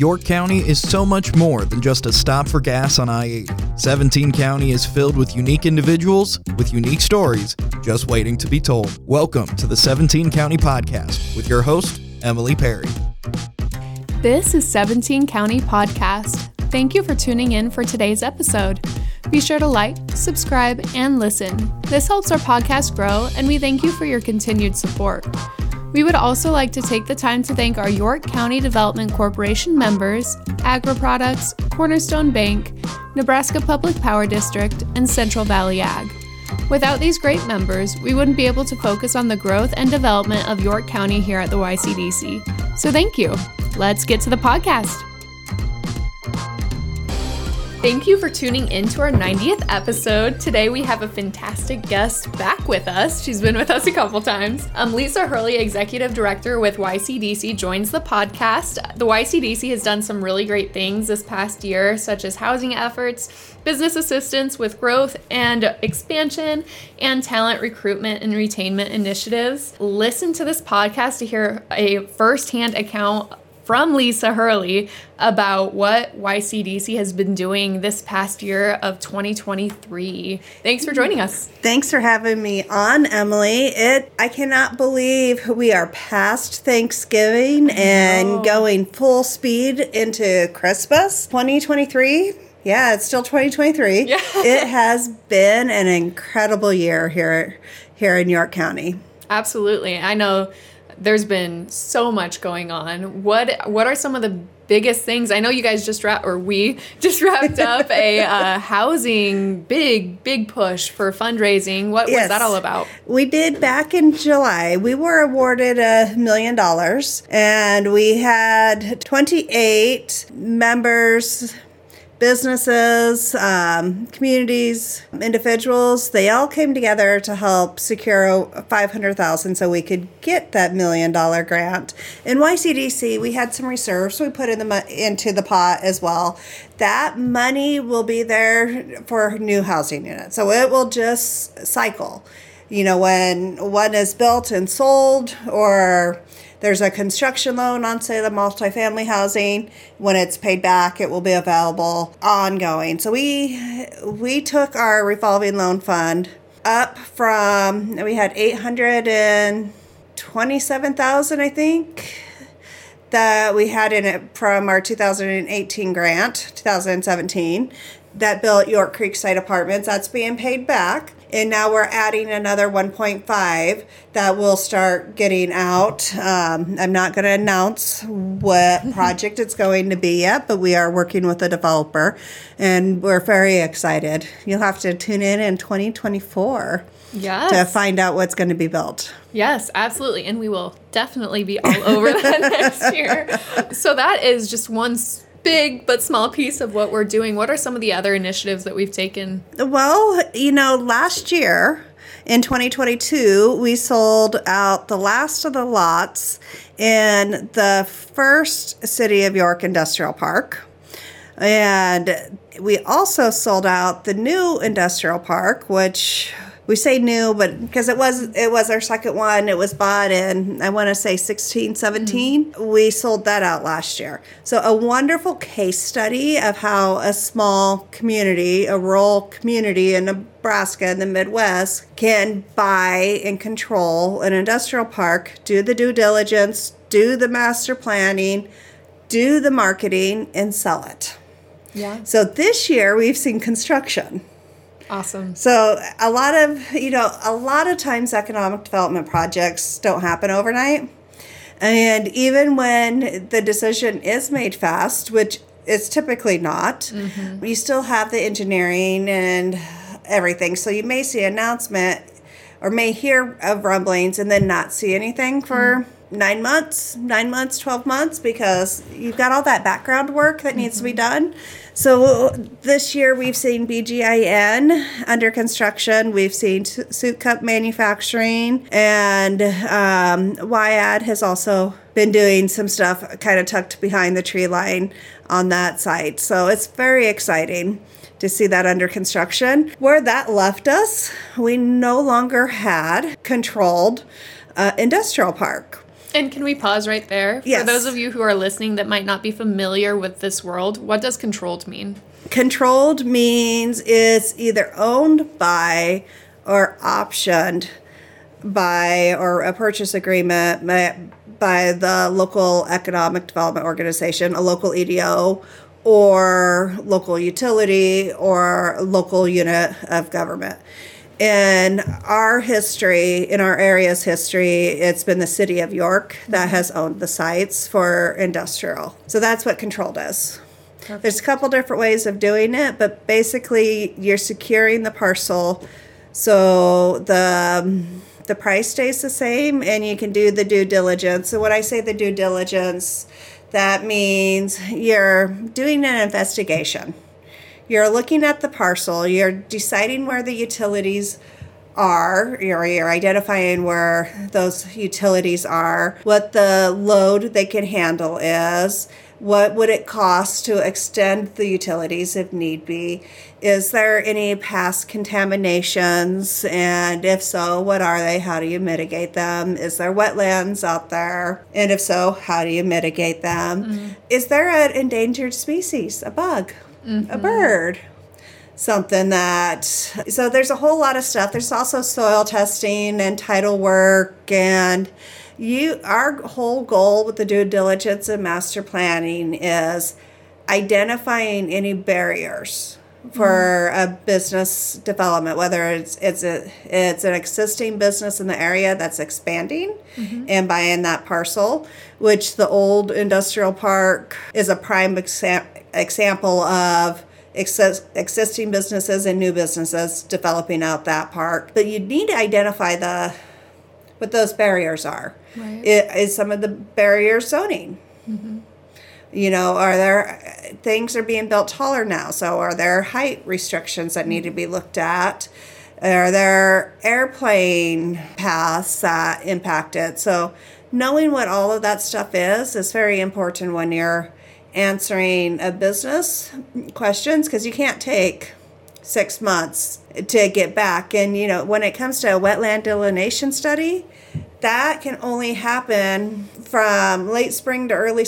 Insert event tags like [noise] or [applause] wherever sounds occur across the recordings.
York County is so much more than just a stop for gas on I 8. 17 County is filled with unique individuals with unique stories just waiting to be told. Welcome to the 17 County Podcast with your host, Emily Perry. This is 17 County Podcast. Thank you for tuning in for today's episode. Be sure to like, subscribe, and listen. This helps our podcast grow, and we thank you for your continued support. We would also like to take the time to thank our York County Development Corporation members, Agri Products, Cornerstone Bank, Nebraska Public Power District, and Central Valley Ag. Without these great members, we wouldn't be able to focus on the growth and development of York County here at the YCDC. So thank you. Let's get to the podcast. Thank you for tuning in to our 90th episode. Today we have a fantastic guest back with us. She's been with us a couple times. Um, Lisa Hurley, Executive Director with YCDC, joins the podcast. The YCDC has done some really great things this past year, such as housing efforts, business assistance with growth and expansion, and talent recruitment and retainment initiatives. Listen to this podcast to hear a firsthand account from Lisa Hurley about what YCDC has been doing this past year of 2023. Thanks for joining us. Thanks for having me on, Emily. It I cannot believe we are past Thanksgiving and going full speed into Christmas 2023. Yeah, it's still 2023. Yeah. it has been an incredible year here here in York County. Absolutely. I know there's been so much going on. What what are some of the biggest things? I know you guys just wrapped, or we [laughs] just wrapped up a uh, [laughs] housing big big push for fundraising. What Yes. was that all about? We did back in July. We were awarded a million dollars and we had 28 members, businesses, um, communities, individuals. They all came together to help secure 500,000 so we could get that million dollar grant. In YCDC, we had some reserves we put in the into the pot as well. That money will be there for new housing units. So it will just cycle you know, when one is built and sold, or there's a construction loan on, say, the multifamily housing, when it's paid back, it will be available ongoing. So we we took our revolving loan fund up from we had eight hundred and twenty-seven thousand, I think that we had in it from our 2018 grant, 2017, that built York Creekside Apartments. That's being paid back. And now we're adding another 1.5 that will start getting out. Um, I'm not going to announce what [laughs] project it's going to be yet, but we are working with a developer and we're very excited. You'll have to tune in in 2024 Yes. to find out what's going to be built. Yes, absolutely. And we will definitely be all over [laughs] that next year. So that is just one s- big but small piece of what we're doing. What are some of the other initiatives that we've taken? Well, you know, last year in 2022, we sold out the last of the lots in the first City of York Industrial Park. And we also sold out the new industrial park, which we say new, but because it was it was our second one, it was bought in I want to say 16, 17. Mm-hmm. We sold that out last year. So a wonderful case study of how a small community, a rural community in Nebraska in the Midwest, can buy and control an industrial park, do the due diligence, do the master planning, do the marketing, and sell it. Yeah. So this year we've seen construction. Awesome. So a lot of you know a lot of times economic development projects don't happen overnight, and even when the decision is made fast, which is typically not, mm-hmm. you still have the engineering and everything. So you may see an announcement or may hear of rumblings and then not see anything for mm-hmm. Nine months, nine months, 12 months because you've got all that background work that needs to be done. So this year we've seen BGIN under construction, we've seen Su- Suit Cup Manufacturing, and um, YAD has also been doing some stuff kind of tucked behind the tree line on that site. So it's very exciting to see that under construction. Where that left us, we no longer had controlled uh, industrial park. And can we pause right there? Yes. For those of you who are listening that might not be familiar with this world, what does controlled mean? Controlled means it's either owned by or optioned by or a purchase agreement by, by the local economic development organization, a local EDO, or local utility or local unit of government. In our history, in our area's history, it's been the city of York that has owned the sites for industrial. So that's what controlled is. There's a couple different ways of doing it, but basically you're securing the parcel so the the price stays the same and you can do the due diligence. So when I say the due diligence, that means you're doing an investigation. You're looking at the parcel, you're deciding where the utilities are, you're, you're identifying where those utilities are, what the load they can handle is, what would it cost to extend the utilities if need be? Is there any past contaminations? And if so, what are they? How do you mitigate them? Is there wetlands out there? And if so, how do you mitigate them? Mm-hmm. Is there an endangered species, a bug, a bird? something that so there's a whole lot of stuff. There's also soil testing and title work and you our whole goal with the due diligence and master planning is identifying any barriers for mm-hmm. a business development whether it's it's a it's an existing business in the area that's expanding mm-hmm. and buying that parcel which the old industrial park is a prime exa- example of exis- existing businesses and new businesses developing out that park. But you need to identify the what those barriers are. Right. it is some of the barriers zoning. Mm-hmm. You know are there things are being built taller now so are there height restrictions that need to be looked at? Are there airplane paths that impact it? So knowing what all of that stuff is is very important when you're answering a business questions because you can't take six months to get back and you know when it comes to a wetland delineation study that can only happen from late spring to early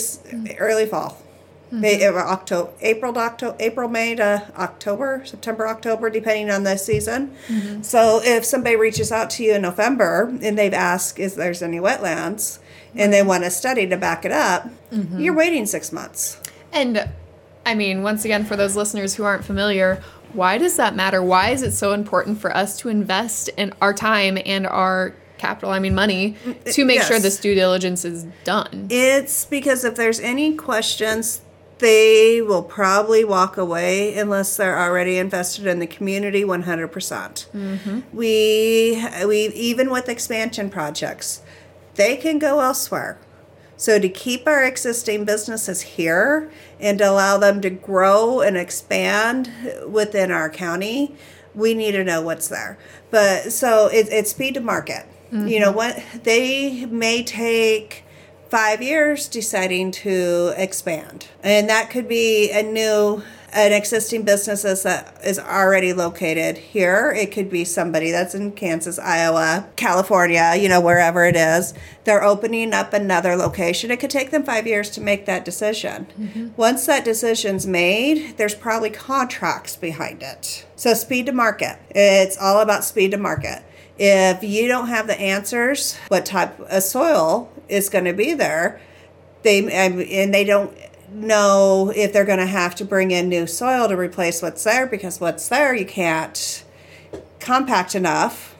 early fall. Mm-hmm. May, uh, October, April to October, April, May to October, September, October, depending on the season. Mm-hmm. So if somebody reaches out to you in November and they've asked if there's any wetlands and they want a study to back it up, mm-hmm. you're waiting six months. And I mean, once again, for those listeners who aren't familiar, why does that matter? Why is it so important for us to invest in our time and our capital, I mean, money, mm, to make sure this due diligence is done? It's because if there's any questions, they will probably walk away unless they're already invested in the community 100%. percent mm-hmm. We we even with expansion projects, they can go elsewhere. So to keep our existing businesses here and to allow them to grow and expand within our county, we need to know what's there. But so it, it's speed to market. You know mm-hmm. what they may take five years deciding to expand, and that could be a new an existing business is- that is already located here. It could be somebody that's in Kansas, Iowa, California, you know, wherever it is. They're opening up another location. It could take them five years to make that decision. Mm-hmm. Once that decision's made, there's probably contracts behind it. So, speed to market. It's all about speed to market. If you don't have the answers, what type of soil is going to be there, they and they don't know if they're going to have to bring in new soil to replace what's there because what's there you can't compact enough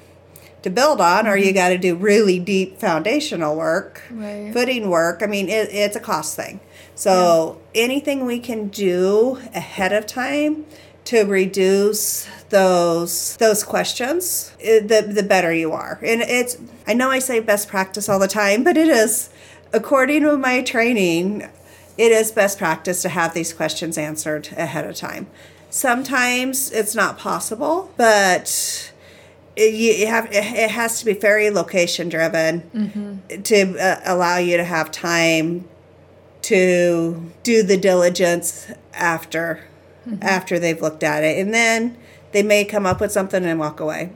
to build on or you mm-hmm. got to do really deep foundational work Right. footing work. I mean it, it's a cost thing. So anything we can do ahead of time to reduce those those questions the the better you are. And it's i know i say best practice all the time but it is according to my training it is best practice to have these questions answered ahead of time. Sometimes it's not possible but it, you have it has to be very location driven to uh, allow you to have time to do the diligence after after they've looked at it. And then they may come up with something and walk away.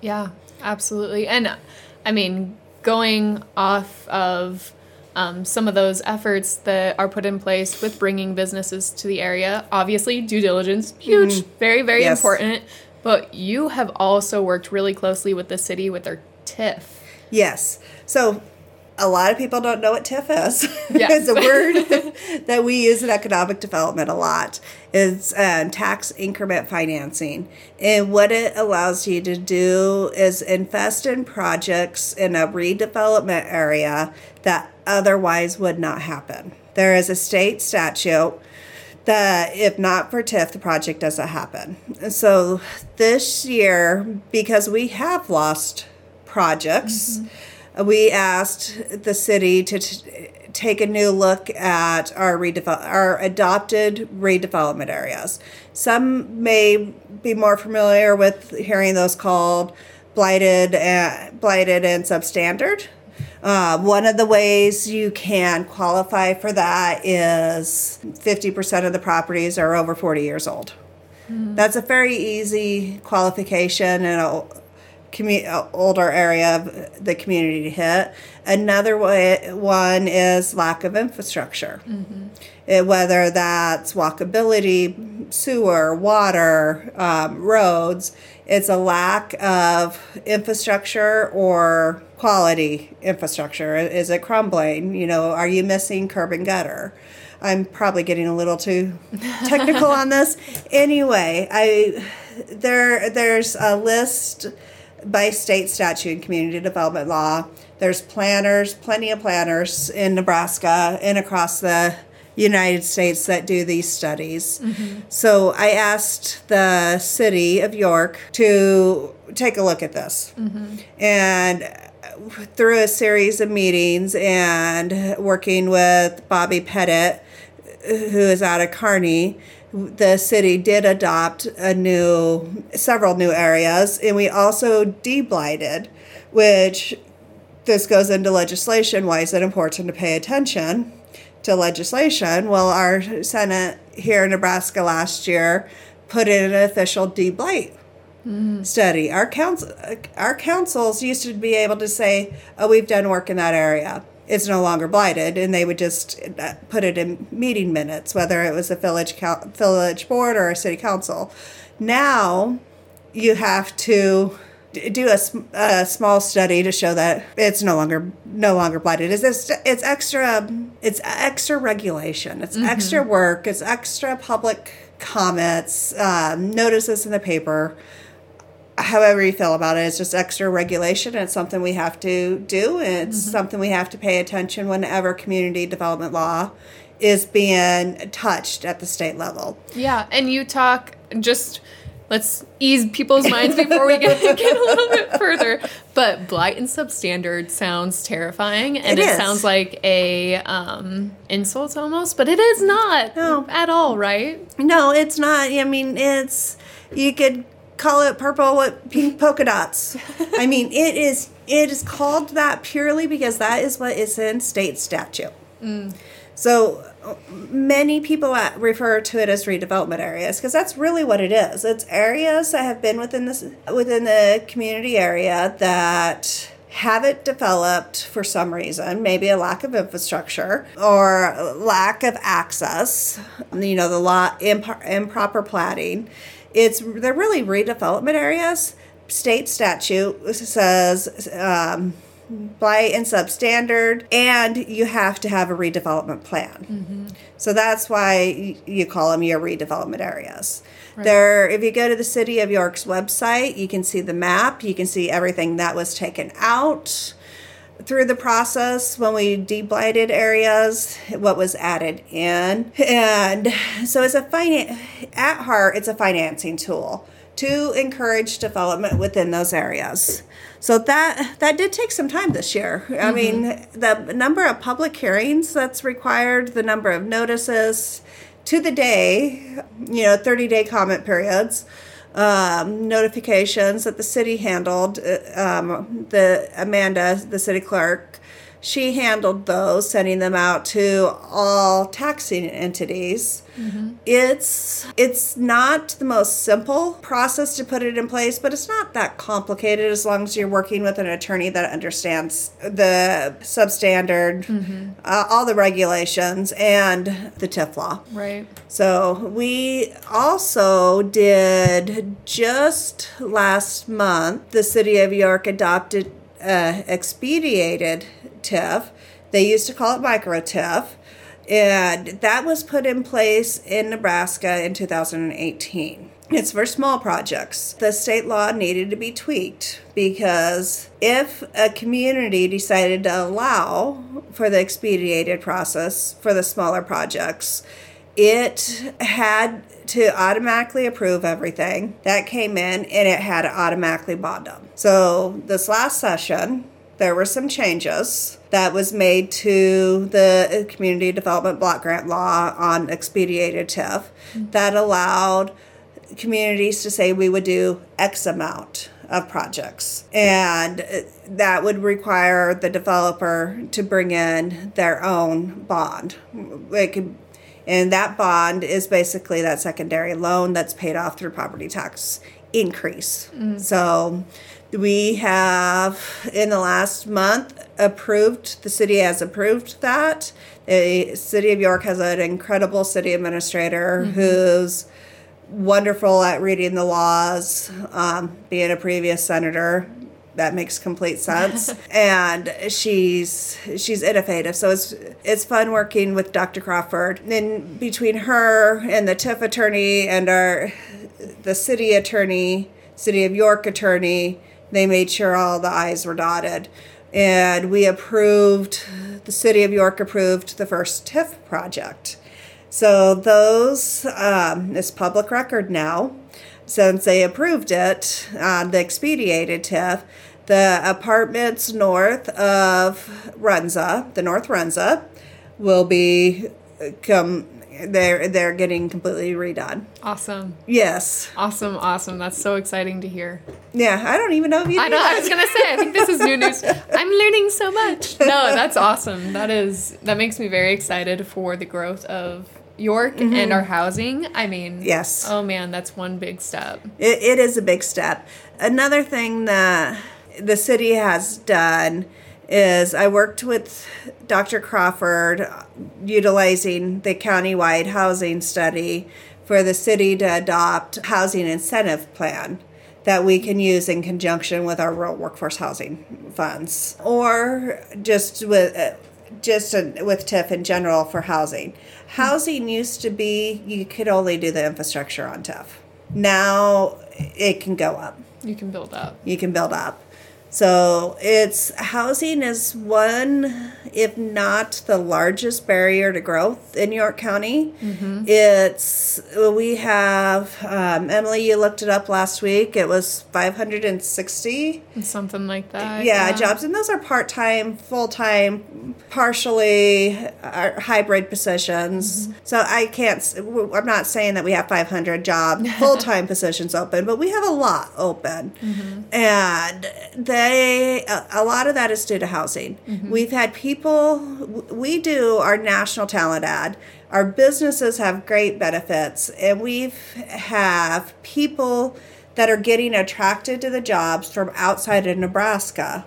Yeah, absolutely. And I mean, going off of um, some of those efforts that are put in place with bringing businesses to the area. Obviously, due diligence, huge, very, very Yes. important. But you have also worked really closely with the city with their TIF. Yes. So a lot of people don't know what TIF is. Yes. [laughs] it's a word [laughs] that we use in economic development a lot. It's um, tax increment financing. And what it allows you to do is invest in projects in a redevelopment area that otherwise would not happen. There is a state statute that if not for TIF, the project doesn't happen. And So this year, because we have lost projects, we asked the city to t- take a new look at our redevelop our adopted redevelopment areas. Some may be more familiar with hearing those called blighted and blighted and substandard. Uh, one of the ways you can qualify for that is 50% of the properties are over 40 years old. That's a very easy qualification in a commu- older area of the community to hit. Another way, one is lack of infrastructure. Uh, whether that's walkability, sewer, water, um, roads, it's a lack of infrastructure or quality infrastructure. Is it crumbling? You know, are you missing curb and gutter? I'm probably getting a little too [laughs] technical on this. Anyway, I there there's a list by state statute and community development law. There's planners, plenty of planners in Nebraska and across the United States that do these studies. Mm-hmm. So I asked the city of York to take a look at this. Mm-hmm. And through a series of meetings and working with Bobby Pettit, who is out of Kearney, the city did adopt a new several new areas and we also deblighted which this goes into legislation. Why is it important to pay attention to legislation? Well our senate here in nebraska last year put in an official deblight mm-hmm. study. Our council our councils used to be able to say oh we've done work in that area it's no longer blighted and they would just uh, put it in meeting minutes whether it was a village village board or a city council. Now you have to do a, a small study to show that it's no longer no longer blighted. It's it's, it's extra it's extra regulation. It's extra work. It's extra public comments um, notices in the paper however you feel about it, it's just extra regulation. And it's something we have to do. And it's something we have to pay attention whenever community development law is being touched at the state level. Yeah, and you talk just let's ease people's minds before we get, [laughs] get a little bit further. But blight and substandard sounds terrifying, and It it, sounds like a um, insult almost, but it is not No. at all, right? No, it's not. I mean, it's you could call it purple with pink polka dots. I [laughs] mean, it is it is called that purely because that is what is in state statute. So uh, many people refer to it as redevelopment areas because that's really what it is. It's areas that have been within this within the community area that haven't developed for some reason, maybe a lack of infrastructure or lack of access, you know, the law imp- improper platting. It's they're really redevelopment areas. State statute says um, blight and substandard, and you have to have a redevelopment plan. So that's why you call them your redevelopment areas. There, if you go to the City of York's website, you can see the map. You can see everything that was taken out through the process when we deblighted areas, what was added in, and so it's a finance at heart, it's a financing tool to encourage development within those areas. So that that did take some time this year. I mm-hmm. mean, the number of public hearings that's required, the number of notices to the day, you know, 30 day comment periods, um, notifications that the city handled. uh, Um, the Amanda, the city clerk, she handled those, sending them out to all taxing entities. It's it's not the most simple process to put it in place, but it's not that complicated as long as you're working with an attorney that understands the substandard, uh, all the regulations, and the TIF law. Right. So we also did just last month, the city of York adopted uh, expedited TIF. They used to call it micro TIF. And that was put in place in Nebraska in 2018. It's for small projects. The state law needed to be tweaked because if a community decided to allow for the expedited process for the smaller projects, it had to automatically approve everything that came in and it had to automatically bond them. So this last session, there were some changes that was made to the community development block grant law on expedited TIF that allowed communities to say we would do X amount of projects. And that would require the developer to bring in their own bond. It could, and that bond is basically that secondary loan that's paid off through property tax increase. Mm-hmm. So we have in the last month approved, the city has approved that. The city of York has an incredible city administrator who's wonderful at reading the laws, um, being a previous senator. That makes complete sense, [laughs] and she's she's innovative. So it's it's fun working with Dr. Crawford. And between her and the TIF attorney and our the city attorney, city of York attorney, they made sure all the I's were dotted, and we approved. The city of York approved the first TIF project. So those um, is public record now. Since they approved it on the expedited TIF, the apartments north of Runza, the North Runza, will be come. They're they're getting completely redone. Awesome. Yes. Awesome. Awesome. That's so exciting to hear. Yeah. I don't even know if you. I know. I was gonna say. I think this is new news. [laughs] I'm learning so much. [laughs] No, that's awesome. That is. That makes me very excited for the growth of York and mm-hmm. our housing. I mean. Yes. Oh man, that's one big step. It, it is a big step. Another thing that the city has done is I worked with Dr. Crawford utilizing the countywide housing study for the city to adopt housing incentive plan that we can use in conjunction with our rural workforce housing funds or just with just with TIF in general for housing. Housing used to be you could only do the infrastructure on TIF. Now it can go up. You can build up. You can build up. So it's housing is one, if not the largest barrier to growth in York County. It's we have um, Emily. You looked it up last week. It was five hundred and sixty. Something like that. Yeah, jobs, and those are part time, full time, partially uh, hybrid positions. So I can't. I'm not saying that we have 500 job [laughs] full time positions open, but we have a lot open, and they a, a lot of that is due to housing. Mm-hmm. We've had people. We do our national talent ad. Our businesses have great benefits, and we've have people that are getting attracted to the jobs from outside of Nebraska.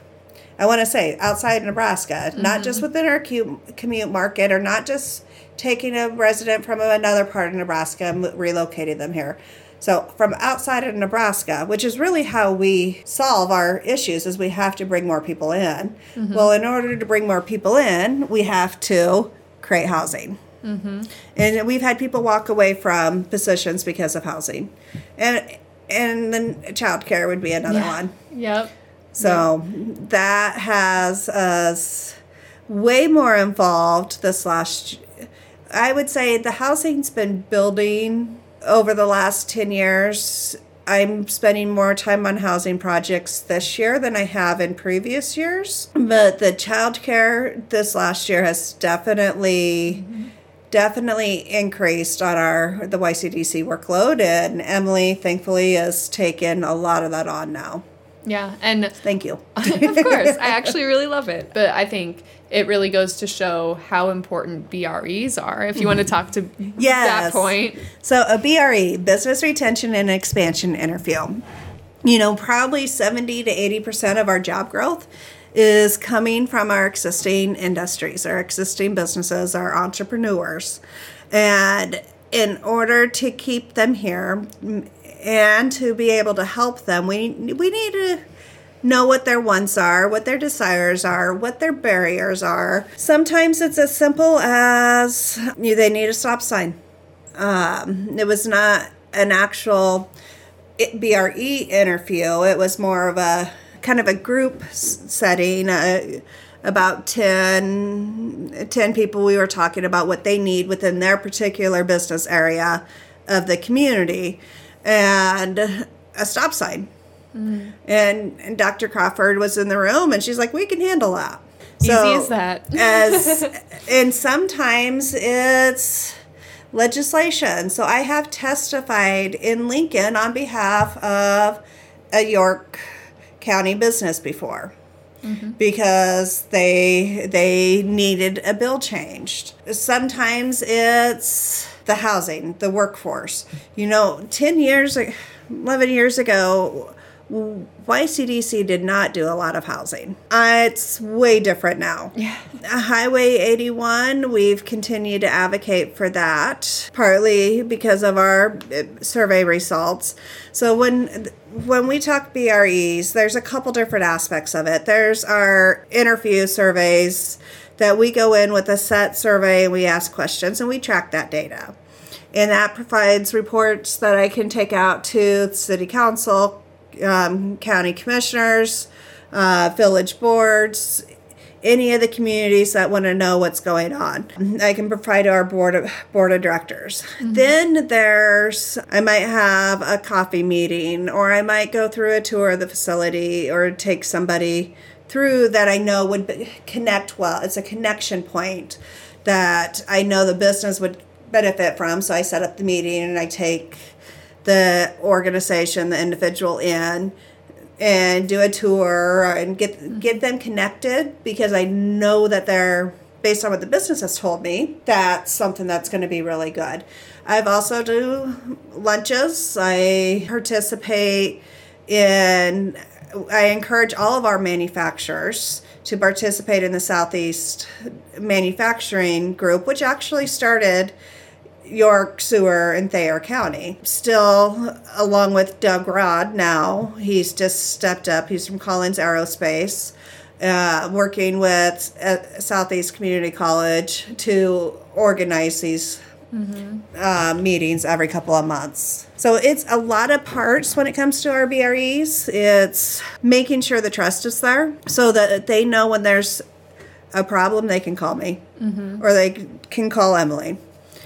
I want to say outside Nebraska, not just mm-hmm. within our commute market or not just taking a resident from another part of Nebraska and relocating them here. So from outside of Nebraska, which is really how we solve our issues is we have to bring more people in. Mm-hmm. Well, in order to bring more people in, we have to create housing. Mm-hmm. And we've had people walk away from positions because of housing. And and then childcare would be another Yeah. one. Yep. So that has us way more involved this last I would say the housing's been building over the last 10 years. I'm spending more time on housing projects this year than I have in previous years. But the childcare this last year has definitely definitely increased on our the YCDC workload and Emily thankfully has taken a lot of that on now. Yeah, and Thank you. [laughs] of course, I actually really love it. But I think it really goes to show how important BREs are. If you want to mm-hmm. talk to that point, So a BRE, business retention and expansion interview. You know, probably 70 to 80% of our job growth is coming from our existing industries, our existing businesses, our entrepreneurs. And in order to keep them here and to be able to help them, we we need to know what their wants are, what their desires are, what their barriers are. Sometimes it's as simple as they need a stop sign. Um, it was not an actual BRE interview. It was more of a kind of a group setting. Uh, about 10, 10 people we were talking about what they need within their particular business area of the community and a stop sign. And, and Dr. Crawford was in the room and she's like, we can handle that. So, easy as that. [laughs] as [laughs] and sometimes it's legislation. So I have testified in Lincoln on behalf of a York County business before. Mm-hmm. Because they they needed a bill changed. Sometimes it's the housing, the workforce. You know, ten years, eleven years ago, YCDC did not do a lot of housing. Uh, it's way different now. Yeah. Highway 81, we've continued to advocate for that, partly because of our uh, survey results. So when when we talk BREs, there's a couple different aspects of it. There's our interview surveys that we go in with a set survey and we ask questions and we track that data. And that provides reports that I can take out to the city council, um, county commissioners, uh, village boards, any of the communities that want to know what's going on. I can provide to our board of board of directors. Then there's I might have a coffee meeting or I might go through a tour of the facility or take somebody through that I know would be, connect well. It's a connection point that I know the business would benefit from. So I set up the meeting and I take the organization, the individual in and do a tour and get get them connected because I know that they're based on what the business has told me that's something that's going to be really good. I've also do lunches. I participate in I encourage all of our manufacturers to participate in the Southeast manufacturing group which actually started York, Seward, and Thayer County. Still, along with Doug Rod now, he's just stepped up. He's from Collins Aerospace, uh, working with Southeast Community College to organize these uh, meetings every couple of months. So it's a lot of parts when it comes to our BREs. It's making sure the trust is there so that they know when there's a problem, they can call me or they can call Emily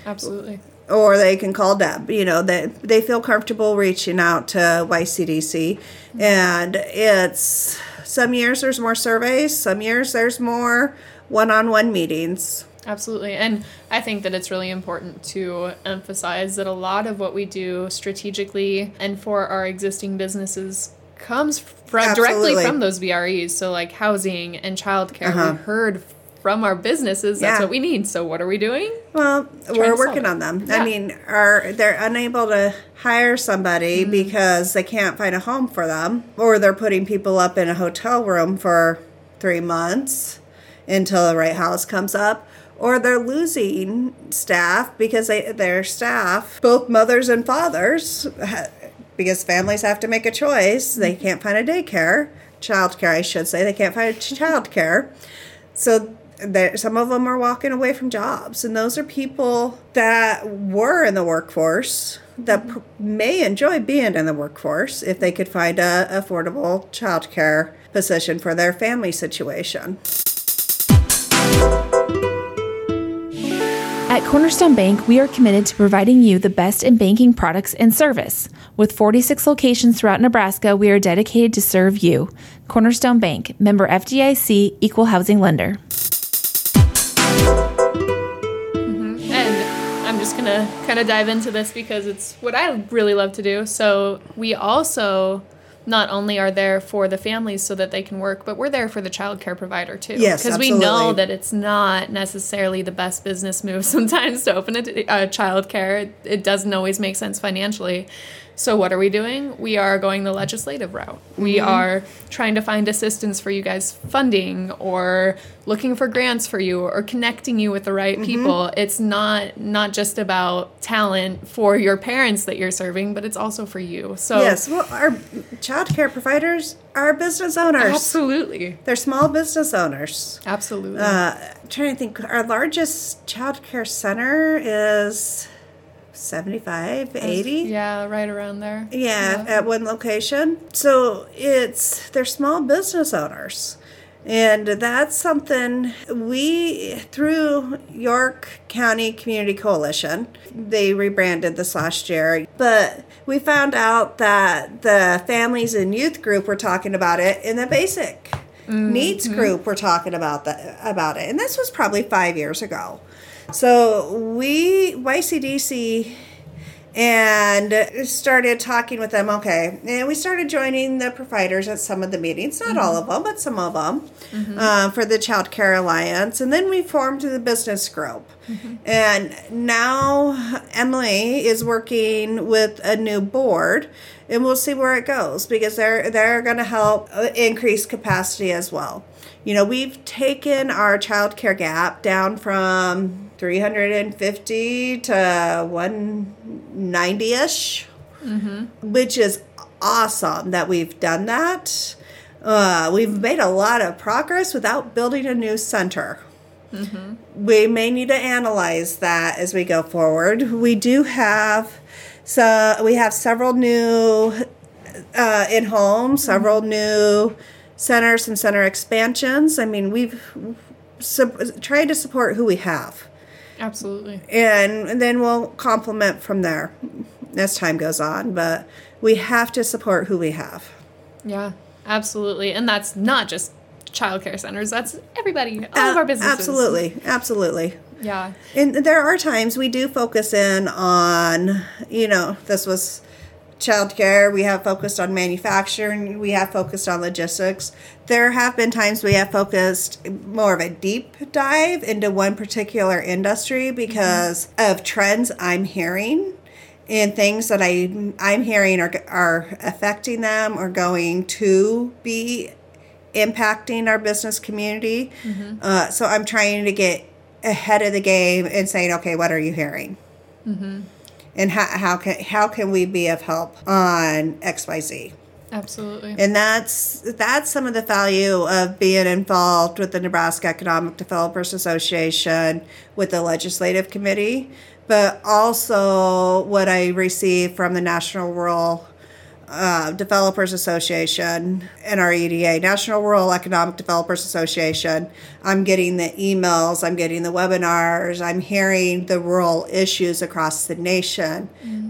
Absolutely. or they can call Deb. You know, they they feel comfortable reaching out to YCDC, and it's some years there's more surveys, some years there's more one-on-one meetings. Absolutely. And I think that it's really important to emphasize that a lot of what we do strategically and for our existing businesses comes from directly from those BREs. So like housing and childcare, Uh-huh. we heard from our businesses that's Yeah. what we need. So what are we doing? Well, to we're working on them. Yeah. I mean, are they're unable to hire somebody mm-hmm. because they can't find a home for them, or they're putting people up in a hotel room for three months until the right house comes up, or they're losing staff because they their staff, both mothers and fathers, because families have to make a choice. They mm-hmm. can't find a daycare, childcare, I should say. They can't find childcare. So there, some of them are walking away from jobs, and those are people that were in the workforce that mm-hmm. pr- may enjoy being in the workforce if they could find a affordable childcare position for their family situation. At Cornerstone Bank, we are committed to providing you the best in banking products and service. With 46 locations throughout Nebraska, we are dedicated to serve you. Cornerstone Bank, member FDIC, equal housing lender. Mm-hmm. And I'm just gonna kind of dive into this because it's what I really love to do. So we also not only are there for the families so that they can work, but we're there for the child care provider too. Yes, because we know that it's not necessarily the best business move [laughs] sometimes to open a, a child care. It, it doesn't always make sense financially. So what are we doing? We are going the legislative route. We Mm-hmm. are trying to find assistance for you guys funding or looking for grants for you or connecting you with the right Mm-hmm. people. It's not not just about talent for your parents that you're serving, but it's also for you. So Yes, well, our child care providers are business owners. absolutely. They're small business owners. Absolutely. Uh, I'm trying to think, our largest child care center is 75, 80. yeah, right around there. Yeah, at one location. So it's they're small business owners. And that's something we, through York County Community Coalition, they rebranded this last year. But we found out that the families and youth group were talking about it, in the basic needs mm-hmm. group were talking about that about it. And this was probably five years ago. So we, YCDC, and started talking with them. Okay, and we started joining the providers at some of the meetings, not all of them, but some of them, uh, for the Child Care Alliance, and then we formed the business group. And now Emily is working with a new board, and we'll see where it goes because they're they're going to help uh, increase capacity as well. You know, we've taken our child care gap down from 350 to 190 ish, which is awesome that we've done that. Uh, we've made a lot of progress without building a new center. We may need to analyze that as we go forward. We do have so we have several new uh, in home, several new centers and center expansions. I mean, we've su- tried to support who we have, Absolutely. and then we'll complement from there as time goes on. But we have to support who we have. Yeah, absolutely. And that's not just childcare centers, that's everybody, all of our businesses. Absolutely, absolutely. Yeah. And there are times we do focus in on, you know, this was childcare. We have focused on manufacturing. We have focused on logistics. There have been times we have focused more of a deep dive into one particular industry because of trends I'm hearing and things that I I'm hearing are are affecting them or going to be impacting our business community. Uh, so I'm trying to get ahead of the game and saying, okay, what are you hearing? And how, how can how can we be of help on X Y Z? Absolutely. And that's that's some of the value of being involved with the Nebraska Economic Developers Association with the legislative committee, but also what I receive from the National Rural uh, Developers Association, NREDA, National Rural Economic Developers Association. I'm getting the emails, I'm getting the webinars, I'm hearing the rural issues across the nation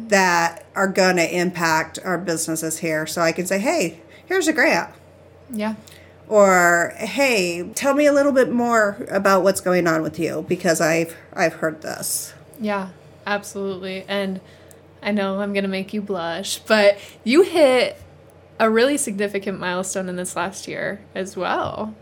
that are going to impact our businesses here. So I can say, hey, here's a grant. yeah. Or hey, tell me a little bit more about what's going on with you because I've I've heard this. Yeah, absolutely. And I know I'm going to make you blush, but you hit a really significant milestone in this last year as well.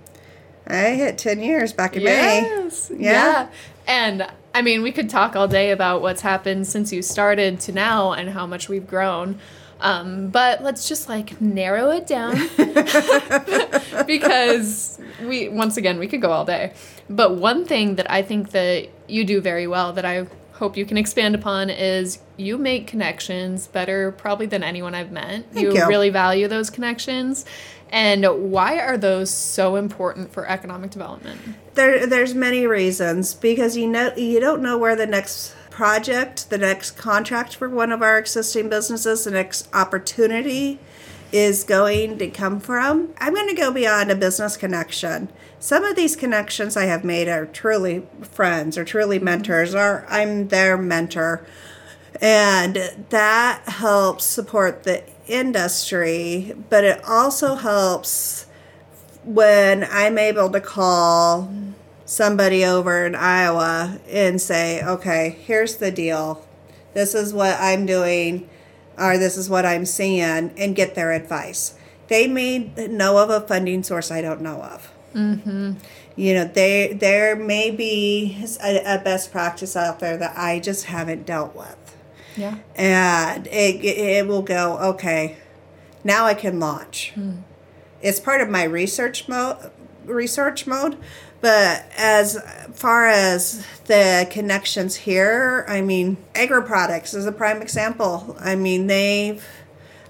I hit ten years back in May. Yes. Yeah. Yeah. And I mean, we could talk all day about what's happened since you started to now and how much we've grown. Um, but let's just like narrow it down [laughs] because we once again we could go all day. But one thing that I think that you do very well that I hope you can expand upon is you make connections better probably than anyone I've met. Thank you. really value those connections. And why are those so important for economic development? There, there's many reasons because you know you don't know where the next project, the next contract for one of our existing businesses, the next opportunity is going to come from. I'm going to go beyond a business connection. Some of these connections I have made are truly friends or truly mm-hmm. mentors, or I'm their mentor. And that helps support the industry, but it also helps when I'm able to call somebody over in Iowa and say, okay, here's the deal. This is what I'm doing, or this is what I'm seeing, and get their advice. they may know of a funding source I don't know of. Mm-hmm. You know, they there may be a, a best practice out there that I just haven't dealt with, Yeah. and it it will go okay. Now I can launch. It's part of my research mode. Research mode, but as far as the connections here, I mean, Agro Products is a prime example. I mean, they've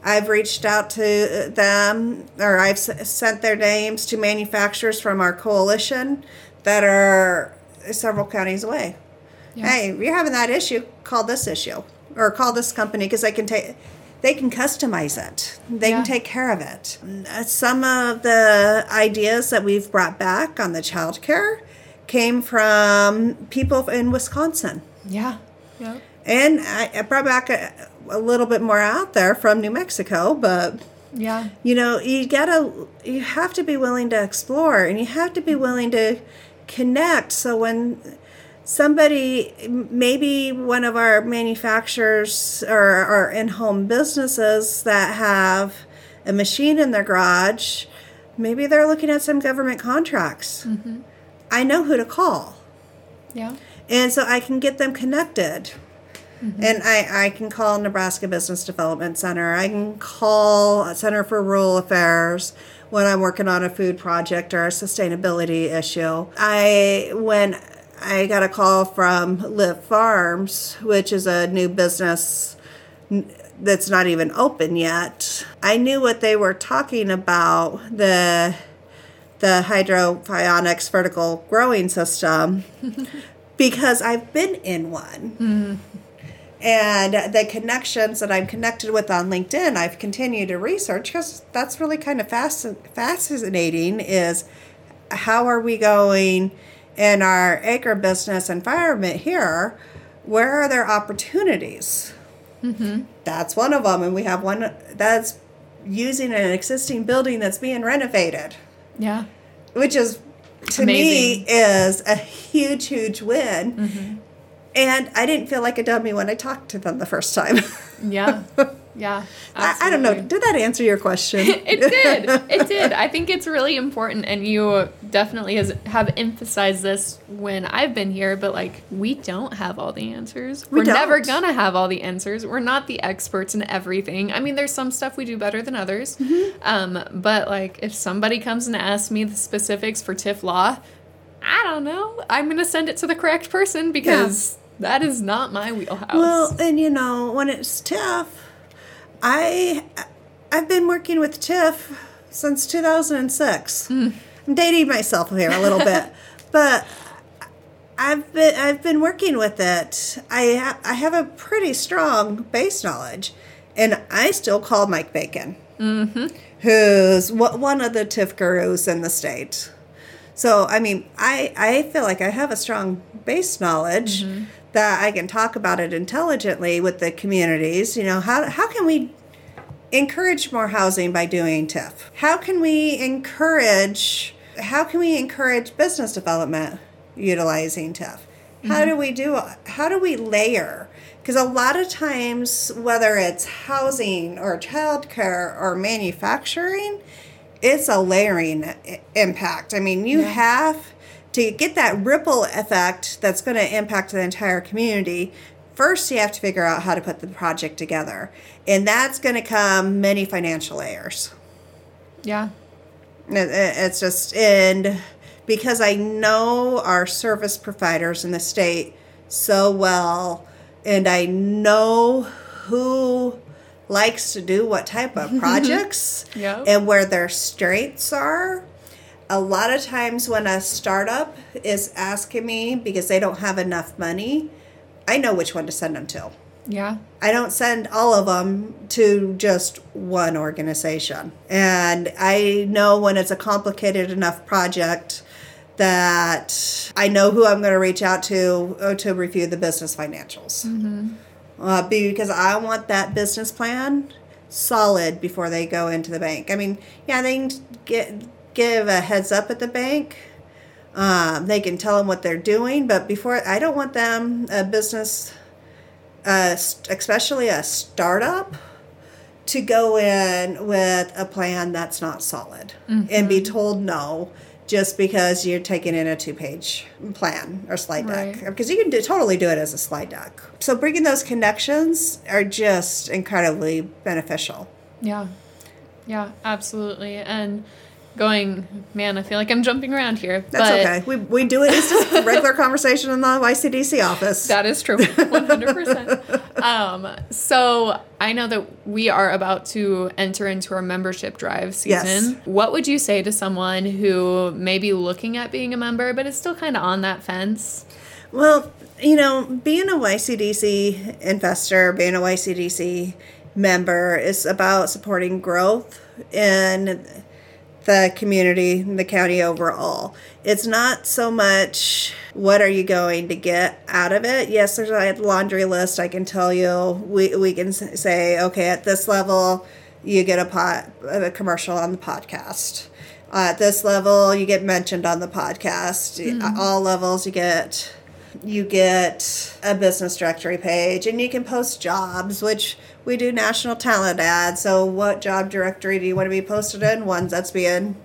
I've reached out to them, or I've sent their names to manufacturers from our coalition that are several counties away. Hey, if you're having that issue, call this issue or call this company because they can take. They can customize it. They Yeah. can take care of it. Uh, Some of the ideas that we've brought back on the childcare came from people in Wisconsin. Yeah. Yep. And I, I brought back a, a little bit more out there from New Mexico, but Yeah. you know, you gotta, you have to be willing to explore and you have to be willing to connect. So when somebody, maybe one of our manufacturers or, or in home businesses that have a machine in their garage, maybe they're looking at some government contracts. Mm-hmm. I know who to call Yeah. and so I can get them connected. Mm-hmm. And I, I can call Nebraska Business Development Center. I can call Center for Rural Affairs when I'm working on a food project or a sustainability issue. I when I got a call from Live Farms, which is a new business that's not even open yet. I knew what they were talking about the the hydroponics vertical growing system [laughs] because I've been in one. Hmm. And the connections that I'm connected with on LinkedIn, I've continued to research because that's really kind of fasc- fascinating. Is how are we going in our agribusiness environment here? Where are there opportunities? Mm-hmm. That's one of them, and we have one that's using an existing building that's being renovated Yeah. which is to Amazing. me is a huge huge win mm-hmm. and i didn't feel like a dummy when i talked to them the first time Yeah. [laughs] Yeah. I, I don't know did that answer your question [laughs] it did. It [laughs] did. I think it's really important, and you definitely has, have emphasized this when I've been here. But like, we don't have all the answers. We We're never don't. gonna have all the answers. We're not the experts in everything. I mean, there's some stuff we do better than others. Mm-hmm. Um, but like, if somebody comes and asks me the specifics for TIF law, I don't know. I'm gonna send it to the correct person because that is not my wheelhouse. well and you know when it's TIF i i've been working with TIF since 2006 hmm. i'm dating myself here a little bit [laughs] but I've been I've been working with it. I ha- I have a pretty strong base knowledge, and I still call Mike Bacon, mm-hmm. who's wa- one of the TIF gurus in the state. So I mean, I I feel like I have a strong base knowledge mm-hmm. That I can talk about it intelligently with the communities. You know, how how can we encourage more housing by doing TIF? How can we encourage how can we encourage business development utilizing TIF? How mm-hmm. do we do how do we layer? Because a lot of times whether it's housing or childcare or manufacturing, it's a layering impact. I mean, you have to get that ripple effect that's going to impact the entire community. First, you have to figure out how to put the project together, and that's going to come many financial layers. yeah. It- it- It's just and because I know our service providers in the state so well, and I know who likes to do what type of [laughs] projects Yep. and where their strengths are. A lot of times when a startup is asking me because they don't have enough money, I know which one to send them to. Yeah. I don't send all of them to just one organization. And I know when it's a complicated enough project that I know who I'm going to reach out to uh, to review the business financials. Uh, because I want that business plan solid before they go into the bank. I mean, yeah, they can get give a heads up at the bank. Um, they can tell them what they're doing, but before I don't want them a business uh, especially a startup, to go in with a plan that's not solid and be told no just because you're taking in a two page plan or slide deck. Right. Because you can do, totally do it as a slide deck. So bringing those connections are just incredibly beneficial. Yeah. Yeah, absolutely. And going, man, I feel like I'm jumping around here. That's but okay. We, we do it as just a regular [laughs] conversation in the YCDC office. That is true. 100%. [laughs] um, so I know that we are about to enter into our membership drive season. Yes. What would you say to someone who may be looking at being a member, but is still kind of on that fence? Well, you know, being a YCDC investor, being a YCDC member is about supporting growth in the community, the county overall. It's not so much what are you going to get out of it. Yes, there's a laundry list. I can tell you. We we can say, okay, at this level, you get a pot a commercial on the podcast. Uh, at this level, you get mentioned on the podcast. At All levels, you get you get a business directory page and you can post jobs which we do national talent ads so what job directory do you want to be posted in? Ones that's being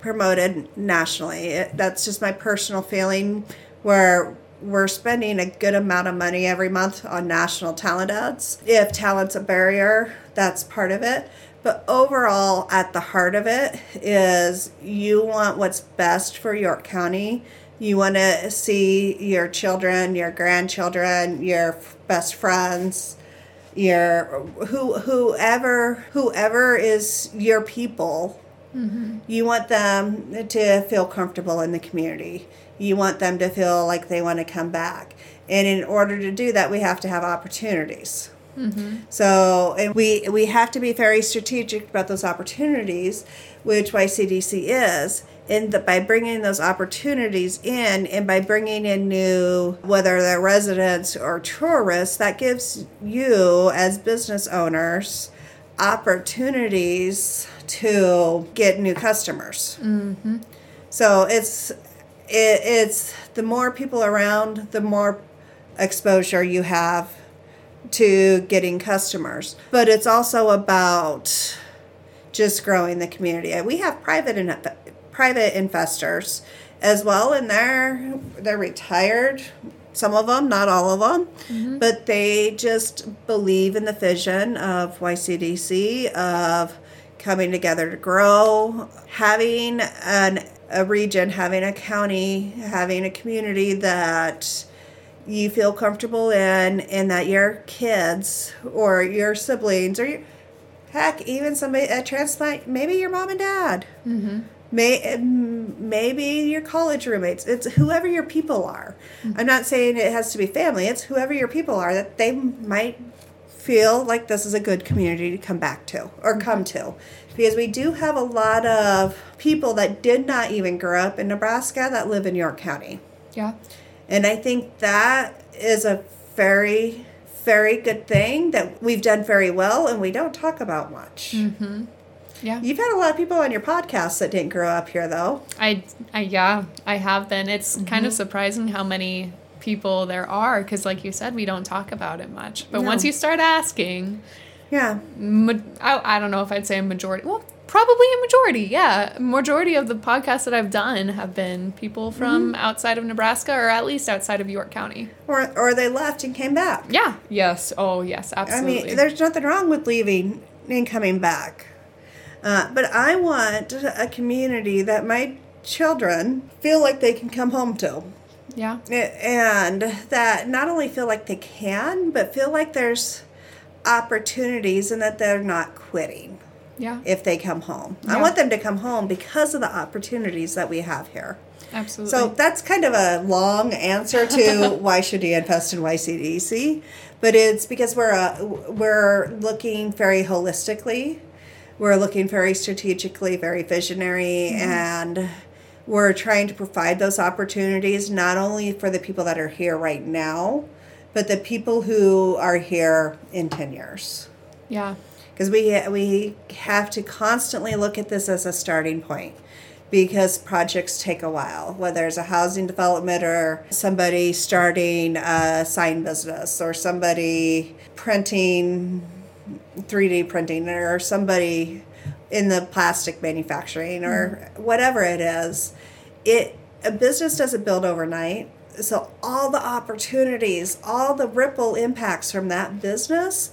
promoted nationally. It- that's just my personal feeling where we're spending a good amount of money every month on national talent ads. If talent's a barrier that's part of it. But overall at the heart of it is you want what's best for york county. You want to see your children, your grandchildren, your best friends, your who whoever whoever is your people. You want them to feel comfortable in the community. You want them to feel like they want to come back. And in order to do that, we have to have opportunities. Mm-hmm. So, and we we have to be very strategic about those opportunities, which YCDC is. And by bringing those opportunities in, and by bringing in new, whether they're residents or tourists, that gives you as business owners opportunities to get new customers. Mm-hmm. So it's it, it's the more people around, the more exposure you have to getting customers. But it's also about just growing the community. We have private in, private investors as well, and they're they're retired. Some of them, not all of them, but they just believe in the vision of YCDC of coming together to grow, having an a region, having a county, having a community that you feel comfortable in, and that your kids or your siblings or your, heck, even somebody a transplant, maybe your mom and dad, mm-hmm. May maybe your college roommates. It's whoever your people are. Mm-hmm. I'm not saying it has to be family. It's whoever your people are that they might feel like this is a good community to come back to or mm-hmm. come to because we do have a lot of people that did not even grow up in Nebraska that live in York County. Yeah. And I think that is a very, very good thing that we've done very well and we don't talk about much. Mm-hmm. Yeah. You've had a lot of people on your podcast that didn't grow up here, though. I, I yeah, I have been. It's kind Mm-hmm. of surprising how many people there are because, like you said, we don't talk about it much. But No. once you start asking, Yeah. ma- I, I don't know if I'd say a majority. Well, probably a majority. Yeah, majority of the podcasts that I've done have been people from Mm-hmm. outside of Nebraska or at least outside of York County. Or, or they left and came back. Yeah. Yes. Oh, yes. Absolutely i mean, there's nothing wrong with leaving and coming back. Uh, but I want a community that my children feel like they can come home to. yeah. and that not only feel like they can, but feel like there's opportunities and that they're not quitting Yeah. if they come home. I want them to come home because of the opportunities that we have here. Absolutely. So that's kind of a long answer to [laughs] why should you invest in YCDC, but it's because we're uh, we're looking very holistically, we're looking very strategically, very visionary, mm-hmm. and we're trying to provide those opportunities not only for the people that are here right now, but the people who are here in ten years yeah. because we we have to constantly look at this as a starting point because projects take a while whether it's a housing development or somebody starting a sign business or somebody printing 3D printing or somebody in the plastic manufacturing or mm-hmm. whatever it is. It a business doesn't build overnight. So all the opportunities, all the ripple impacts from that business,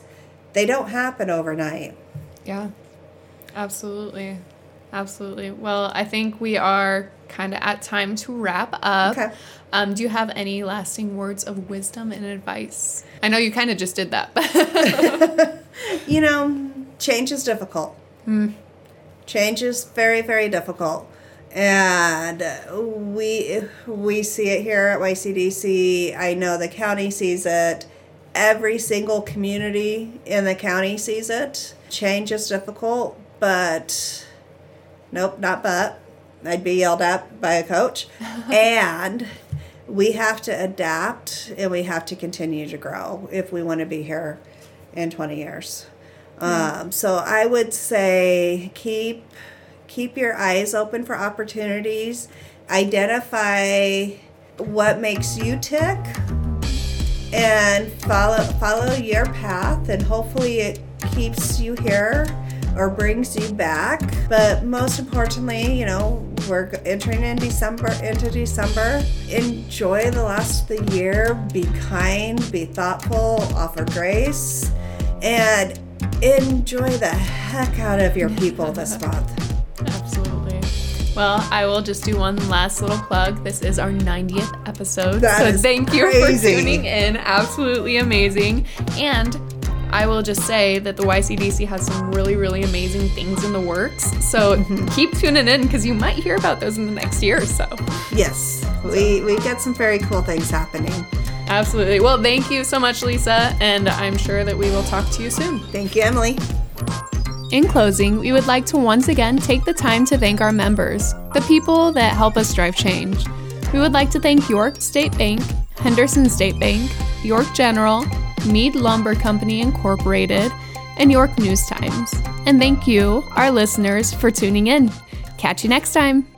they don't happen overnight. Yeah, absolutely. Absolutely. Well, I think we are kind of at time to wrap up. Okay. Um, do you have any lasting words of wisdom and advice? I know you kind of just did that, but [laughs] You know, change is difficult. Change is very, very difficult. And we we see it here at YCDC. I know the county sees it. Every single community in the county sees it. Change is difficult, but nope, not but. I'd be yelled at by a coach. [laughs] and we have to adapt and we have to continue to grow if we want to be here in 20 years. Um, so I would say keep keep your eyes open for opportunities. Identify what makes you tick and follow follow your path and hopefully it keeps you here or brings you back but most importantly you know we're entering in december into december enjoy the last of the year be kind be thoughtful offer grace and enjoy the heck out of your people this [laughs] month absolutely. Well, I will just do one last little plug. This is our 90th episode. That so thank you crazy. for tuning in. Absolutely amazing. And I will just say that the YCDC has some really, really amazing things in the works. So Mm-hmm. keep tuning in because you might hear about those in the next year or so. yes we we get some very cool things happening Absolutely. Well, thank you so much, Lisa. And I'm sure that we will talk to you soon. thank you emily In closing, we would like to once again take the time to thank our members, the people that help us drive change. We would like to thank York State Bank, Henderson State Bank, York General, Mead Lumber Company Incorporated, and York News Times. And thank you, our listeners, for tuning in. Catch you next time.